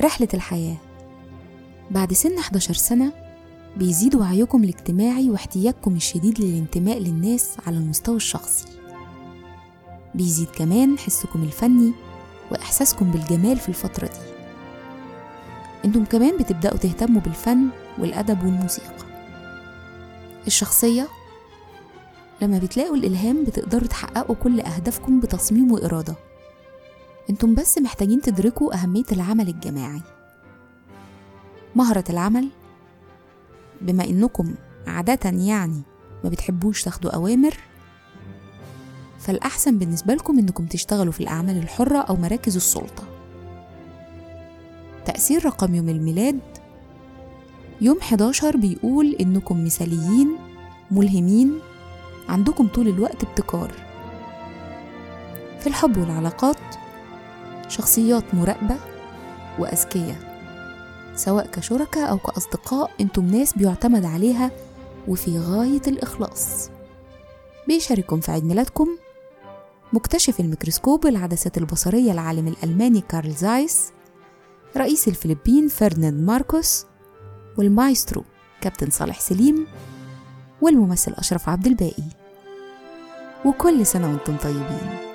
رحلة الحياة. بعد سن 11 سنة بيزيد وعيكم الاجتماعي واحتياجكم الشديد للانتماء للناس على المستوى الشخصي. بيزيد كمان حسكم الفني وإحساسكم بالجمال في الفترة دي. أنتم كمان بتبدأوا تهتموا بالفن والأدب والموسيقى. الشخصية لما بتلاقوا الإلهام بتقدروا تحققوا كل أهدافكم بتصميم وإرادة. أنتم بس محتاجين تدركوا أهمية العمل الجماعي. مهرة العمل بما إنكم عادة يعني ما بتحبوش تاخدوا أوامر فالأحسن بالنسبة لكم إنكم تشتغلوا في الأعمال الحرة أو مراكز السلطة. تأثير رقم يوم الميلاد يوم 11 بيقول إنكم مثاليين ملهمين عندكم طول الوقت ابتكار. في الحب والعلاقات شخصيات مراقبة وأذكياء سواء كشركاء أو كأصدقاء أنتم ناس بيعتمد عليها وفي غاية الإخلاص. بيشارككم في عيد ميلادكم مكتشف الميكروسكوب العدسات البصرية العالم الألماني كارل زايس رئيس الفلبين فرناند ماركوس والمايسترو كابتن صالح سليم والممثل أشرف عبد الباقي. وكل سنة وأنتم طيبين.